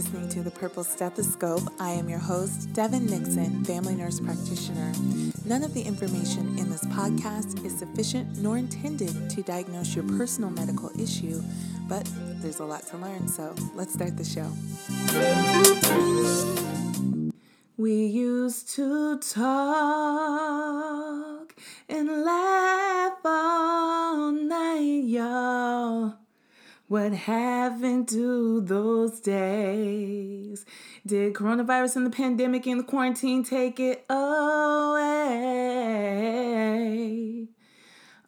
listening to The Purple Stethoscope. I am your host, Devyn Nixon, family nurse practitioner. None of the information in this podcast is sufficient nor intended to diagnose your personal medical issue, but there's a lot to learn, so let's start the show. We used to talk and laugh all night, y'all. What happened to those days? Did coronavirus and the pandemic and the quarantine take it away?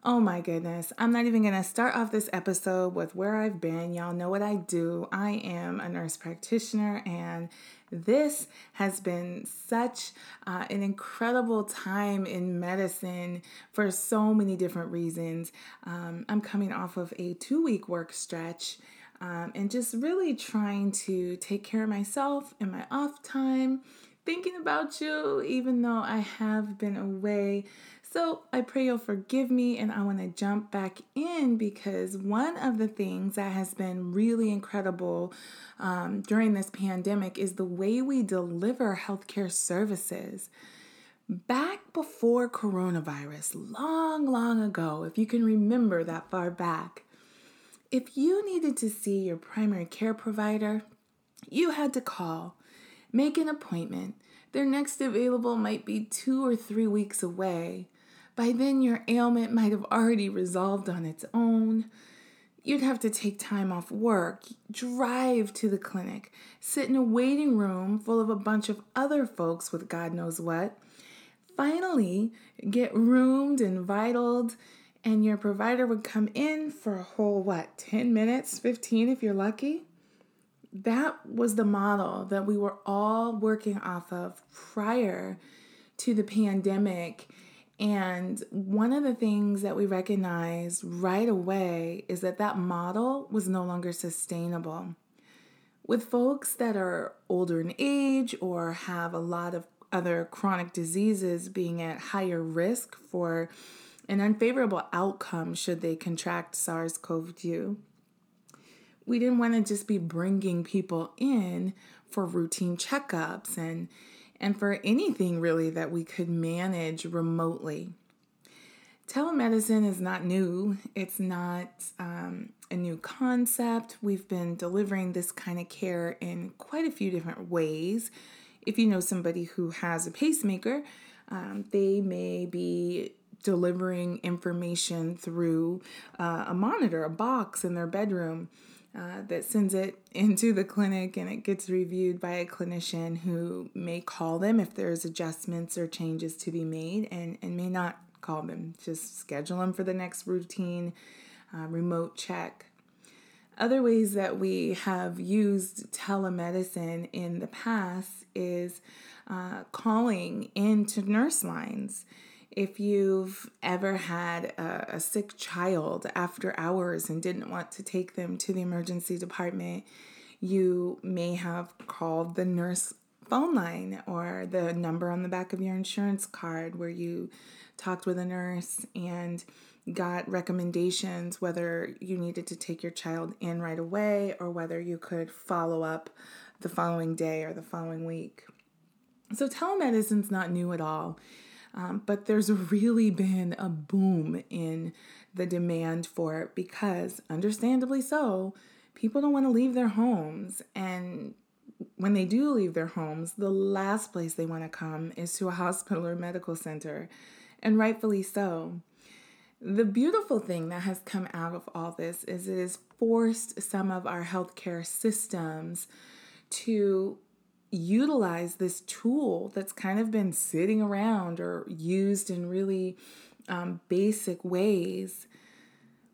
Oh my goodness. I'm not even going to start off this episode with where I've been. Y'all know what I do. I am a nurse practitioner, and this has been such uh, an incredible time in medicine for so many different reasons. Um, I'm coming off of a two week work stretch. Um, and just really trying to take care of myself in my off time, thinking about you, even though I have been away so I pray you'll forgive me, and I want to jump back in because one of the things that has been really incredible um, during this pandemic is the way we deliver healthcare services. Back before coronavirus, long, long ago, if you can remember that far back, if you needed to see your primary care provider, you had to call, make an appointment. Their next available might be two or three weeks away. By then, your ailment might have already resolved on its own. You'd have to take time off work, drive to the clinic, sit in a waiting room full of a bunch of other folks with God knows what. Finally, get roomed and vitaled, and your provider would come in for a whole, what, 10 minutes, 15 if you're lucky? That was the model that we were all working off of prior to the pandemic and one of the things that we recognized right away is that that model was no longer sustainable. With folks that are older in age or have a lot of other chronic diseases being at higher risk for an unfavorable outcome should they contract SARS CoV 2, we didn't want to just be bringing people in for routine checkups and and for anything really that we could manage remotely. Telemedicine is not new, it's not um, a new concept. We've been delivering this kind of care in quite a few different ways. If you know somebody who has a pacemaker, um, they may be delivering information through uh, a monitor, a box in their bedroom uh, that sends it into the clinic and it gets reviewed by a clinician who may call them if there's adjustments or changes to be made and, and may not call them. Just schedule them for the next routine uh, remote check. Other ways that we have used telemedicine in the past is uh, calling into nurse lines if you've ever had a, a, sick child after hours and didn't want to take them to the emergency department, you may have called the nurse phone line or the number on the back of your insurance card where you talked with a nurse and got recommendations whether you needed to take your child in right away or whether you could follow up the following day or the following week. So, telemedicine's not new at all. Um, but there's really been a boom in the demand for it because, understandably so, people don't want to leave their homes. And when they do leave their homes, the last place they want to come is to a hospital or medical center, and rightfully so. The beautiful thing that has come out of all this is it has forced some of our healthcare systems to utilize this tool that's kind of been sitting around or used in really um, basic ways,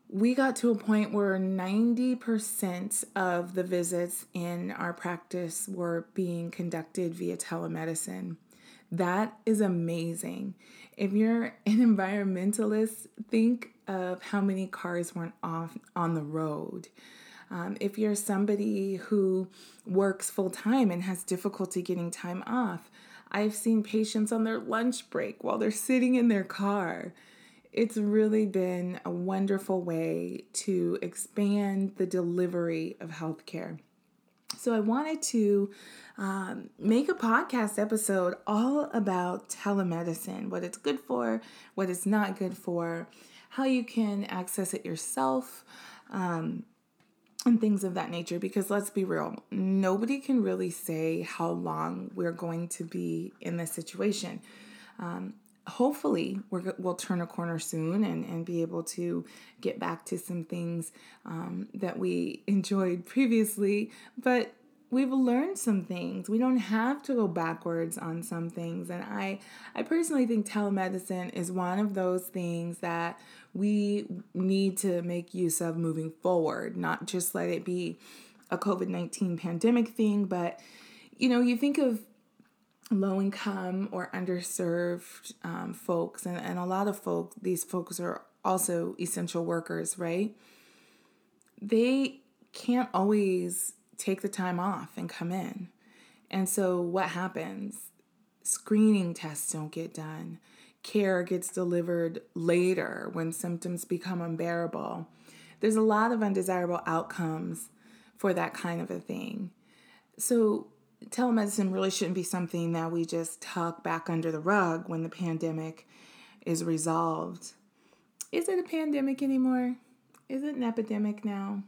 we got to a point where 90% of the visits in our practice were being conducted via telemedicine. That is amazing. If you're an environmentalist, think of how many cars weren't off on the road. Um, if you're somebody who works full time and has difficulty getting time off, I've seen patients on their lunch break while they're sitting in their car. It's really been a wonderful way to expand the delivery of healthcare. So I wanted to um, make a podcast episode all about telemedicine, what it's good for, what it's not good for, how you can access it yourself. Um, and things of that nature because let's be real nobody can really say how long we're going to be in this situation. Um, hopefully we will turn a corner soon and, and be able to get back to some things um, that we enjoyed previously but we've learned some things we don't have to go backwards on some things and i i personally think telemedicine is one of those things that we need to make use of moving forward not just let it be a covid-19 pandemic thing but you know you think of low income or underserved um, folks, and, and a lot of folk, these folks are also essential workers, right? They can't always take the time off and come in. And so what happens? Screening tests don't get done. Care gets delivered later when symptoms become unbearable. There's a lot of undesirable outcomes for that kind of a thing. So telemedicine really shouldn't be something that we just tuck back under the rug when the pandemic is resolved. Is it a pandemic anymore? Is it an epidemic now?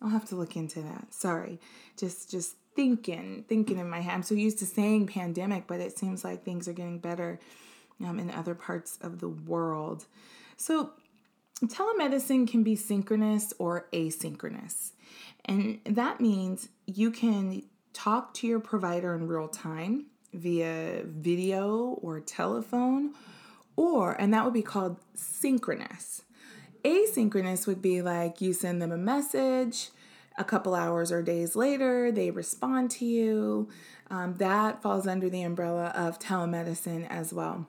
I'll have to look into that. Sorry. Just just thinking, thinking in my head. I'm so used to saying pandemic, but it seems like things are getting better um, in other parts of the world. So telemedicine can be synchronous or asynchronous. And that means you can talk to your provider in real time via video or telephone, or, and that would be called synchronous. Asynchronous would be like you send them a message, a couple hours or days later, they respond to you. Um, that falls under the umbrella of telemedicine as well.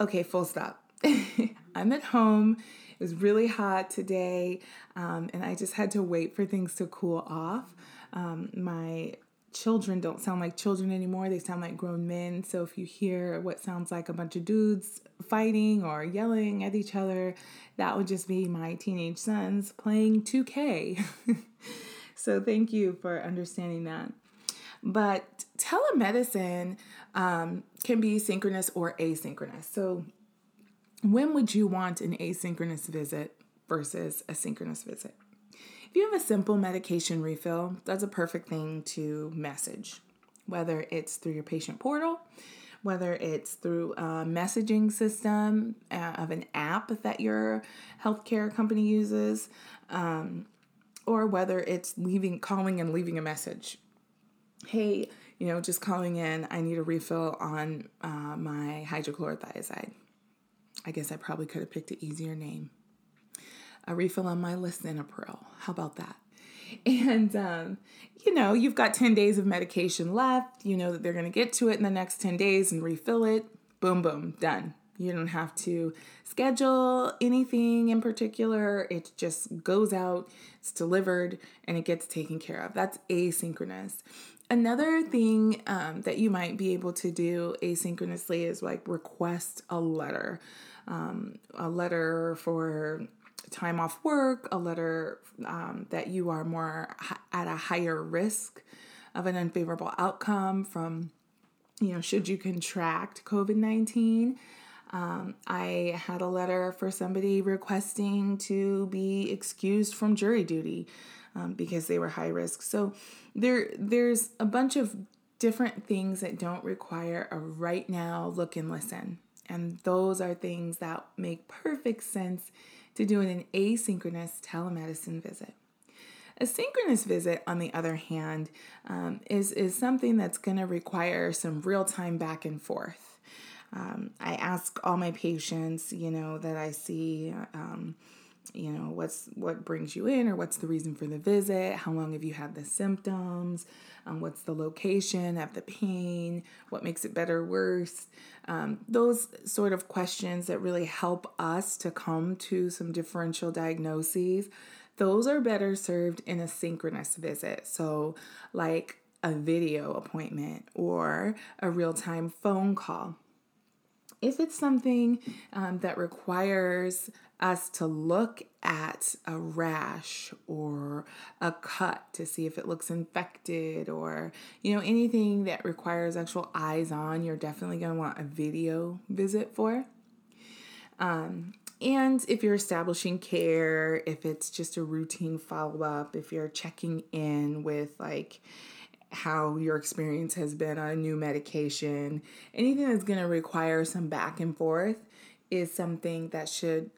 Okay, full stop. I'm at home. It was really hot today, um, and I just had to wait for things to cool off. Um, my children don't sound like children anymore, they sound like grown men. So if you hear what sounds like a bunch of dudes fighting or yelling at each other, that would just be my teenage sons playing 2K. so thank you for understanding that. But telemedicine um, can be synchronous or asynchronous. So, when would you want an asynchronous visit versus a synchronous visit? If you have a simple medication refill, that's a perfect thing to message, whether it's through your patient portal, whether it's through a messaging system uh, of an app that your healthcare company uses, um, or whether it's leaving, calling and leaving a message. Hey, you know, just calling in, I need a refill on uh, my hydrochlorothiazide. I guess I probably could have picked an easier name a refill on my lisinopril. How about that? And, um, you know, you've got 10 days of medication left. You know that they're going to get to it in the next 10 days and refill it. Boom, boom, done. You don't have to schedule anything in particular. It just goes out, it's delivered, and it gets taken care of. That's asynchronous. Another thing um, that you might be able to do asynchronously is like request a letter. Um, a letter for time off work, a letter um, that you are more at a higher risk of an unfavorable outcome from, you know, should you contract COVID 19. Um, I had a letter for somebody requesting to be excused from jury duty um, because they were high risk. So there, there's a bunch of different things that don't require a right now look and listen. And those are things that make perfect sense to do in an asynchronous telemedicine visit. A synchronous visit, on the other hand, um, is, is something that's going to require some real time back and forth. Um, I ask all my patients, you know, that I see, um, you know, what's what brings you in, or what's the reason for the visit? How long have you had the symptoms? Um, what's the location of the pain? What makes it better, worse? Um, those sort of questions that really help us to come to some differential diagnoses, those are better served in a synchronous visit. So, like a video appointment or a real time phone call. if it's something um, that requires us to look at a rash or a cut to see if it looks infected or you know anything that requires actual eyes on you're definitely going to want a video visit for. Um, and if you're establishing care if it's just a routine follow-up if you're checking in with like how your experience has been on a new medication anything that's going to require some back and forth is something that should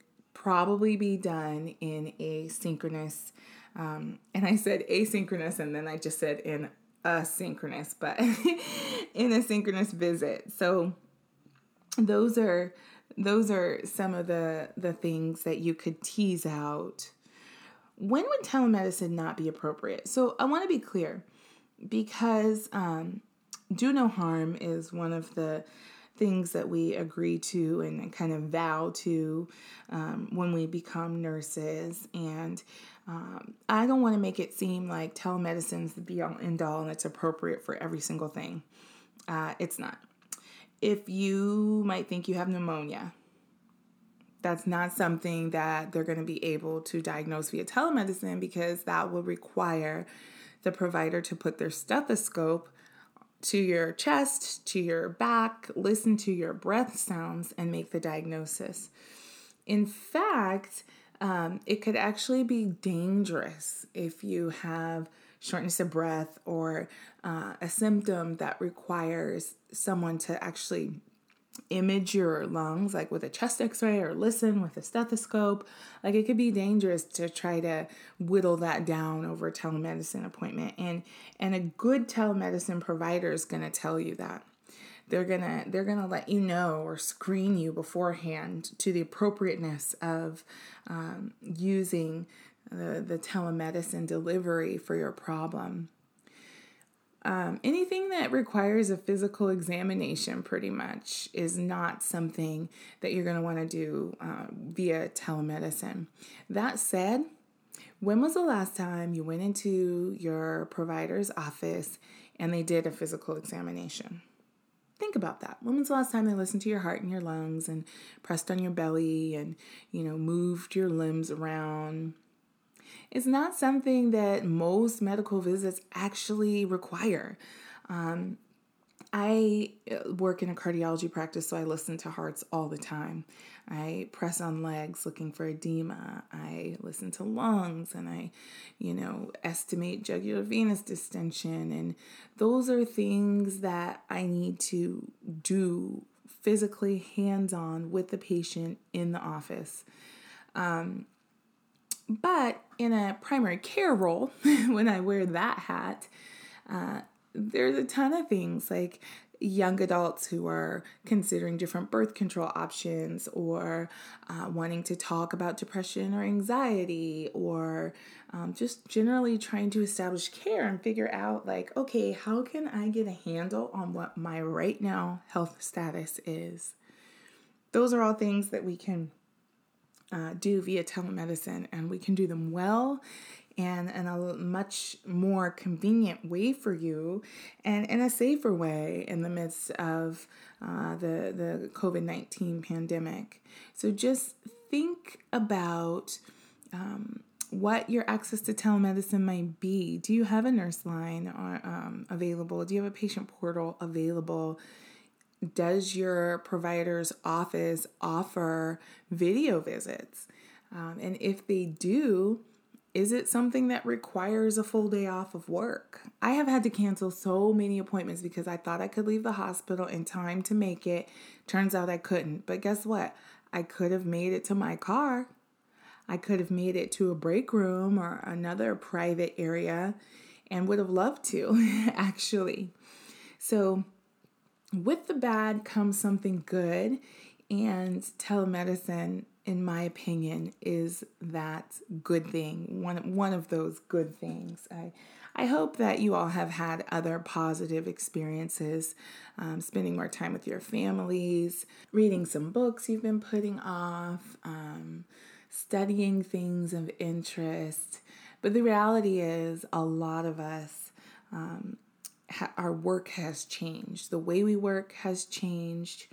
probably be done in a synchronous, um, and I said asynchronous, and then I just said in a synchronous, but in a synchronous visit. So those are those are some of the the things that you could tease out. When would telemedicine not be appropriate? So I want to be clear because um, do no harm is one of the things that we agree to and kind of vow to um, when we become nurses. And um, I don't want to make it seem like telemedicine is the be all end all and it's appropriate for every single thing. Uh, it's not. If you might think you have pneumonia, that's not something that they're going to be able to diagnose via telemedicine because that will require the provider to put their stethoscope to your chest, to your back, listen to your breath sounds, and make the diagnosis. In fact, um, it could actually be dangerous if you have shortness of breath or uh, a symptom that requires someone to actually image your lungs like with a chest x-ray or listen with a stethoscope. Like it could be dangerous to try to whittle that down over a telemedicine appointment and and a good telemedicine provider is going to tell you that. They're gonna they're gonna let you know or screen you beforehand to the appropriateness of um, using the, the telemedicine delivery for your problem um, anything that requires a physical examination, pretty much, is not something that you're going to want to do uh, via telemedicine. That said, when was the last time you went into your provider's office and they did a physical examination? Think about that. When was the last time they listened to your heart and your lungs and pressed on your belly and, you know, moved your limbs around? It's not something that most medical visits actually require. Um, I uh, work in a cardiology practice, so I listen to hearts all the time. I press on legs looking for edema. I listen to lungs and I, you know, estimate jugular venous distension. And those are things that I need to do physically hands on with the patient in the office. Um, but in a primary care role, when I wear that hat, uh, there's a ton of things like young adults who are considering different birth control options or uh, wanting to talk about depression or anxiety or um, just generally trying to establish care and figure out like okay how can i get a handle on what my right now health status is? Those are all things that we can uh, do via telemedicine, and we can do them well and in a much more convenient way for you and in a safer way in the midst of uh, the, the COVID 19 pandemic. So just think about. Um, what your access to telemedicine might be. Do you have a nurse line or, um, available? Do you have a patient portal available? Does your provider's office offer video visits? Um, and if they do, is it something that requires a full day off of work? I have had to cancel so many appointments because I thought I could leave the hospital in time to make it. Turns out I couldn't. But guess what? I could have made it to my car. I could have made it to a break room or another private area and would have loved to, actually. So, with the bad comes something good, and telemedicine, in my opinion, is that good thing. One one of those good things. I I hope that you all have had other positive experiences, um, spending more time with your families, reading some books you've been putting off, um, studying things of interest. But the reality is, a lot of us um, ha- our work has changed. The way we work has changed.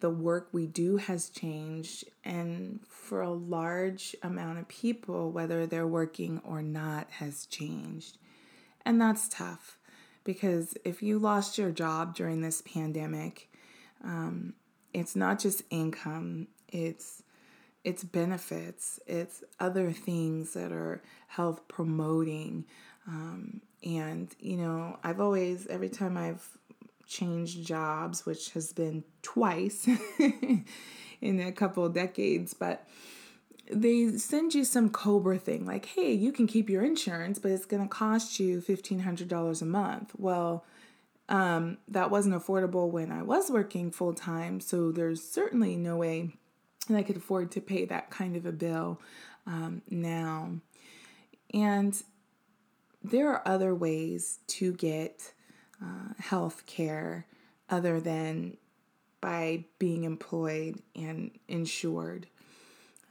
the work we do has changed, and for a large amount of people, whether they're working or not, has changed. And that's tough because if you lost your job during this pandemic, um, it's not just income, it's it's benefits, it's other things that are health promoting. Um, and, you know, I've always, every time I've changed jobs, which has been twice in a couple decades, but they send you some Cobra thing like, hey, you can keep your insurance, but it's going to cost you $1,500 a month. Well, um, that wasn't affordable when I was working full time, so there's certainly no way and I could afford to pay that kind of a bill um, now. And there are other ways to get uh, health care other than by being employed and insured.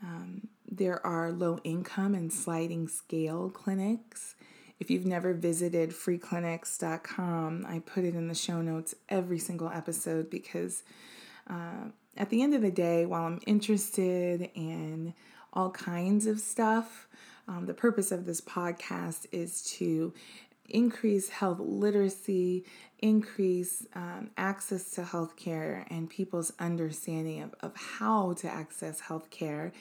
Um, there are low income and sliding scale clinics. If you've never visited freeclinics.com, I put it in the show notes every single episode because uh, at the end of the day, while I'm interested in all kinds of stuff, um, the purpose of this podcast is to increase health literacy, increase um, access to healthcare, and people's understanding of, of how to access healthcare.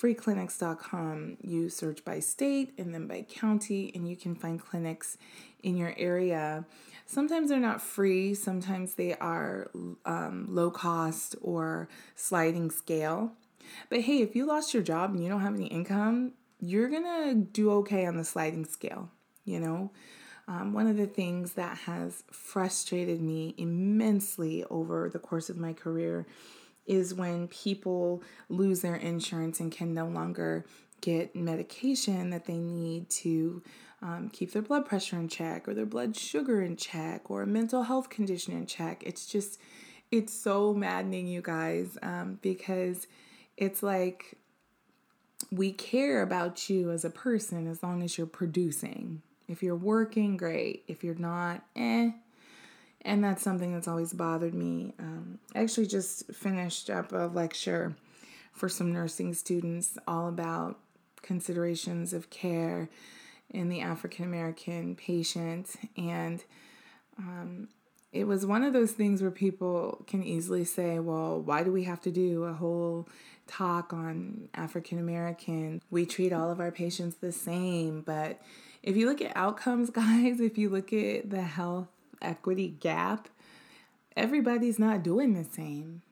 Freeclinics.com, you search by state and then by county, and you can find clinics in your area sometimes they're not free, sometimes they are um, low cost or sliding scale. But hey, if you lost your job and you don't have any income, you're gonna do okay on the sliding scale, you know? Um, one of the things that has frustrated me immensely over the course of my career is when people lose their insurance and can no longer get medication that they need to um, keep their blood pressure in check or their blood sugar in check or a mental health condition in check. It's just, it's so maddening, you guys, um, because it's like we care about you as a person as long as you're producing. If you're working, great. If you're not, eh. And that's something that's always bothered me. Um, I actually just finished up a lecture for some nursing students all about considerations of care in the African American patient. And um, it was one of those things where people can easily say, well, why do we have to do a whole talk on African American? We treat all of our patients the same. But if you look at outcomes, guys, if you look at the health equity gap, everybody's not doing the same.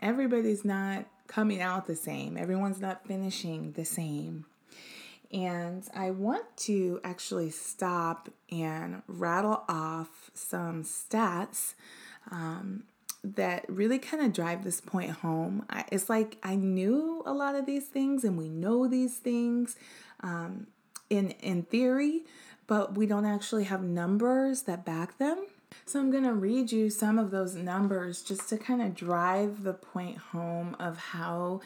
Everybody's not coming out the same. Everyone's not finishing the same. And I want to actually stop and rattle off some stats um, that really kind of drive this point home. I, it's like I knew a lot of these things and we know these things um, in, in theory, but we don't actually have numbers that back them. So I'm going to read you some of those numbers just to kind of drive the point home of how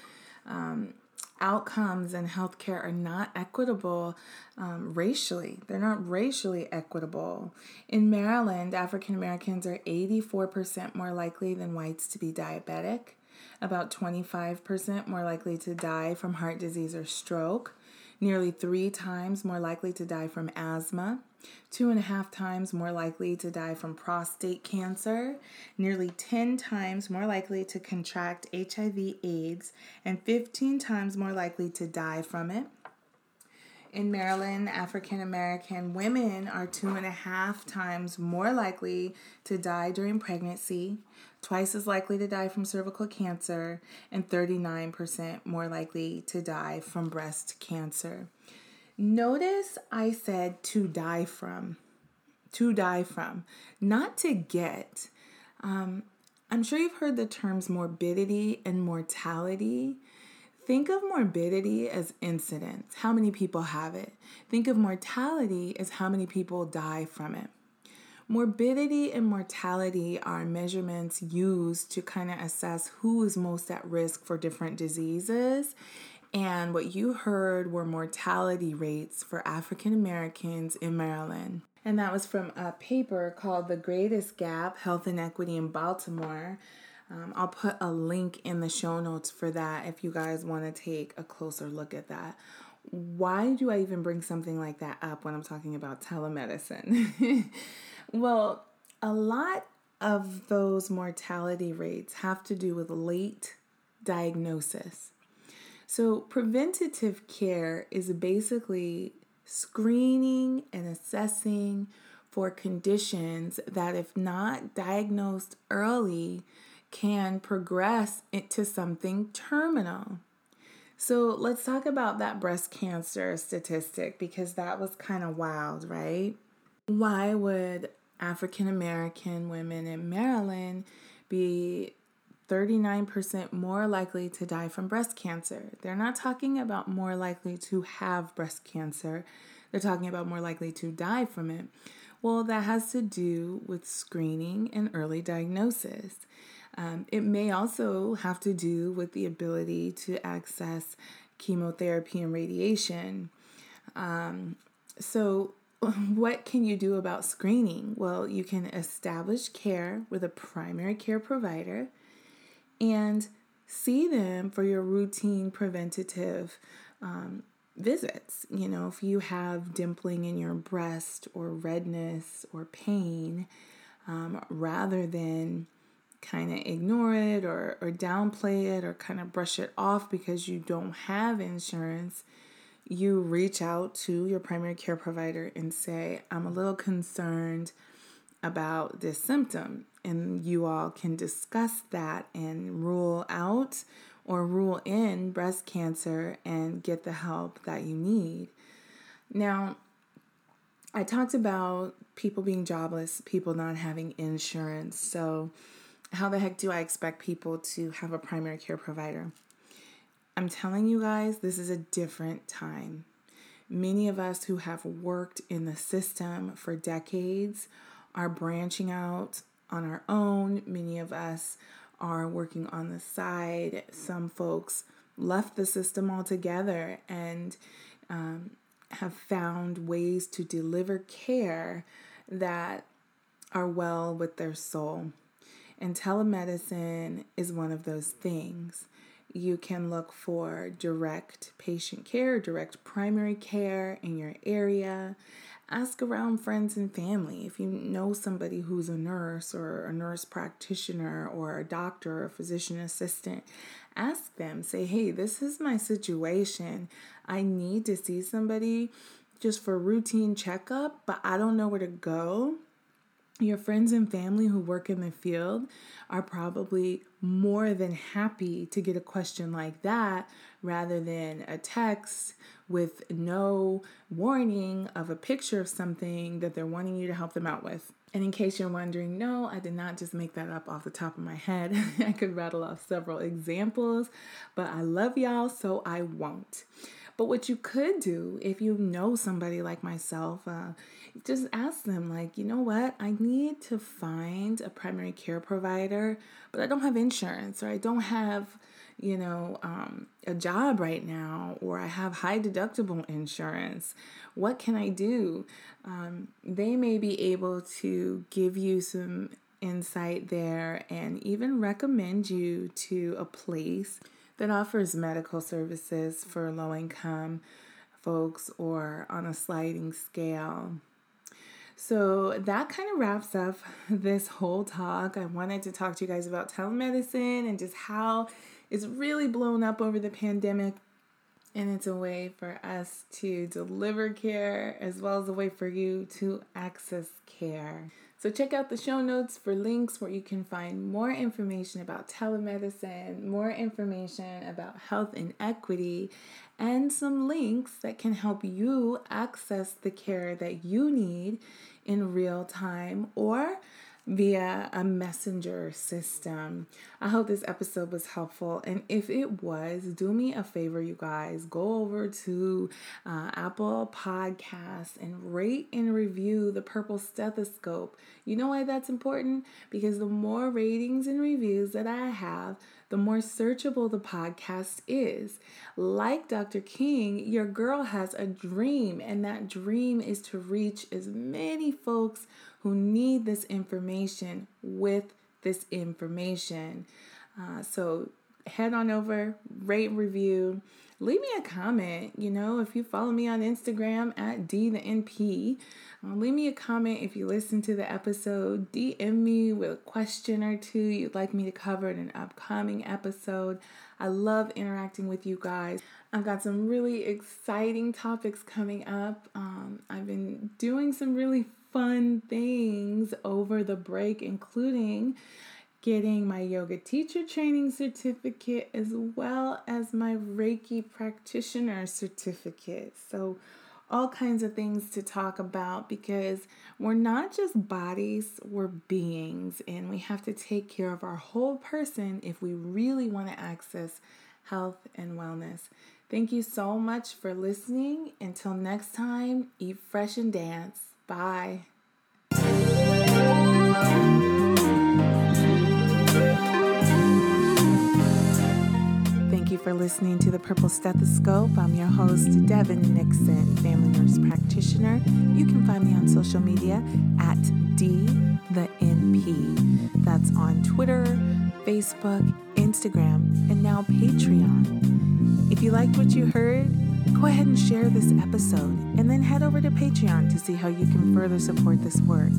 um, outcomes in healthcare are not equitable um, racially. They're not racially equitable. In Maryland, African Americans are 84% more likely than whites to be diabetic, about 25% more likely to die from heart disease or stroke, nearly three times more likely to die from asthma, two and a half times more likely to die from prostate cancer, nearly 10 times more likely to contract HIV AIDS, and 15 times more likely to die from it. In Maryland, African American women are two and a half times more likely to die during pregnancy, twice as likely to die from cervical cancer, and 39% more likely to die from breast cancer. Notice I said to die from, to die from, not to get. Um, I'm sure you've heard the terms morbidity and mortality. Think of morbidity as incidence, how many people have it. Think of mortality as how many people die from it. Morbidity and mortality are measurements used to kind of assess who is most at risk for different diseases. And what you heard were mortality rates for African Americans in Maryland. And that was from a paper called The Greatest Gap Health Inequity in Baltimore Um, I'll put a link in the show notes for that if you guys want to take a closer look at that. Why do I even bring something like that up when I'm talking about telemedicine? well, a lot of those mortality rates have to do with late diagnosis. So, preventative care is basically screening and assessing for conditions that, if not diagnosed early, can progress into something terminal. So, let's talk about that breast cancer statistic because that was kind of wild, right? Why would African American women in Maryland be 39% more likely to die from breast cancer. They're not talking about more likely to have breast cancer, they're talking about more likely to die from it. Well, that has to do with screening and early diagnosis. Um, it may also have to do with the ability to access chemotherapy and radiation. Um, so, what can you do about screening? Well, you can establish care with a primary care provider and see them for your routine preventative um, visits. You know, if you have dimpling in your breast or redness or pain, um, rather than kind of ignore it or, or downplay it or kind of brush it off because you don't have insurance, you reach out to your primary care provider and say, I'm a little concerned about this symptom. And you all can discuss that and rule out or rule in breast cancer and get the help that you need. Now, I talked about people being jobless, people not having insurance. So, how the heck do I expect people to have a primary care provider? I'm telling you guys, this is a different time. Many of us who have worked in the system for decades are branching out on our own. Many of us are working on the side. Some folks left the system altogether and um, have found ways to deliver care that are well with their soul. And telemedicine is one of those things. You can look for direct patient care, direct primary care in your area ask around friends and family. If you know somebody who's a nurse or a nurse practitioner or a doctor or a physician assistant, ask them. Say, hey, this is my situation. I need to see somebody just for routine checkup, but I don't know where to go. Your friends and family who work in the field are probably more than happy to get a question like that rather than a text with no warning of a picture of something that they're wanting you to help them out with. And in case you're wondering, no, I did not just make that up off the top of my head. I could rattle off several examples, but I love y'all, so I won't. But what you could do if you know somebody like myself, uh, just ask them, like, you know what, I need to find a primary care provider, but I don't have insurance or I don't have you know, um, a job right now, or I have high deductible insurance. What can I do? Um, they may be able to give you some insight there and even recommend you to a place that offers medical services for low income folks or on a sliding scale. So that kind of wraps up this whole talk. I wanted to talk to you guys about telemedicine and just how it's really blown up over the pandemic. And it's a way for us to deliver care as well as a way for you to access care. So, check out the show notes for links where you can find more information about telemedicine, more information about health inequity, and some links that can help you access the care that you need in real time or via a messenger system. I hope this episode was helpful. And if it was, do me a favor, you guys. Go over to uh, Apple Podcasts and rate and review the Purple Stethoscope. You know why that's important? Because the more ratings and reviews that I have, the more searchable the podcast is. Like Dr. King, your girl has a dream, and that dream is to reach as many folks who need this information with this information. Uh, so head on over, rate, review, leave me a comment. You know, if you follow me on Instagram at D the NP, uh, leave me a comment if you listen to the episode. DM me with a question or two you'd like me to cover in an upcoming episode. I love interacting with you guys. I've got some really exciting topics coming up. Um, I've been doing some really fun things over the break, including getting my yoga teacher training certificate as well as my Reiki practitioner certificate. So, all kinds of things to talk about because we're not just bodies, we're beings, and we have to take care of our whole person if we really want to access health and wellness. Thank you so much for listening. Until next time, eat fresh and dance. Bye. Thank you for listening to the Purple Stethoscope. I'm your host, Devyn Nixon, family nurse practitioner. You can find me on social media at D the NP. That's on Twitter, Facebook, Instagram, and now Patreon. If you liked what you heard, go ahead and share this episode and then head over to Patreon to see how you can further support this work.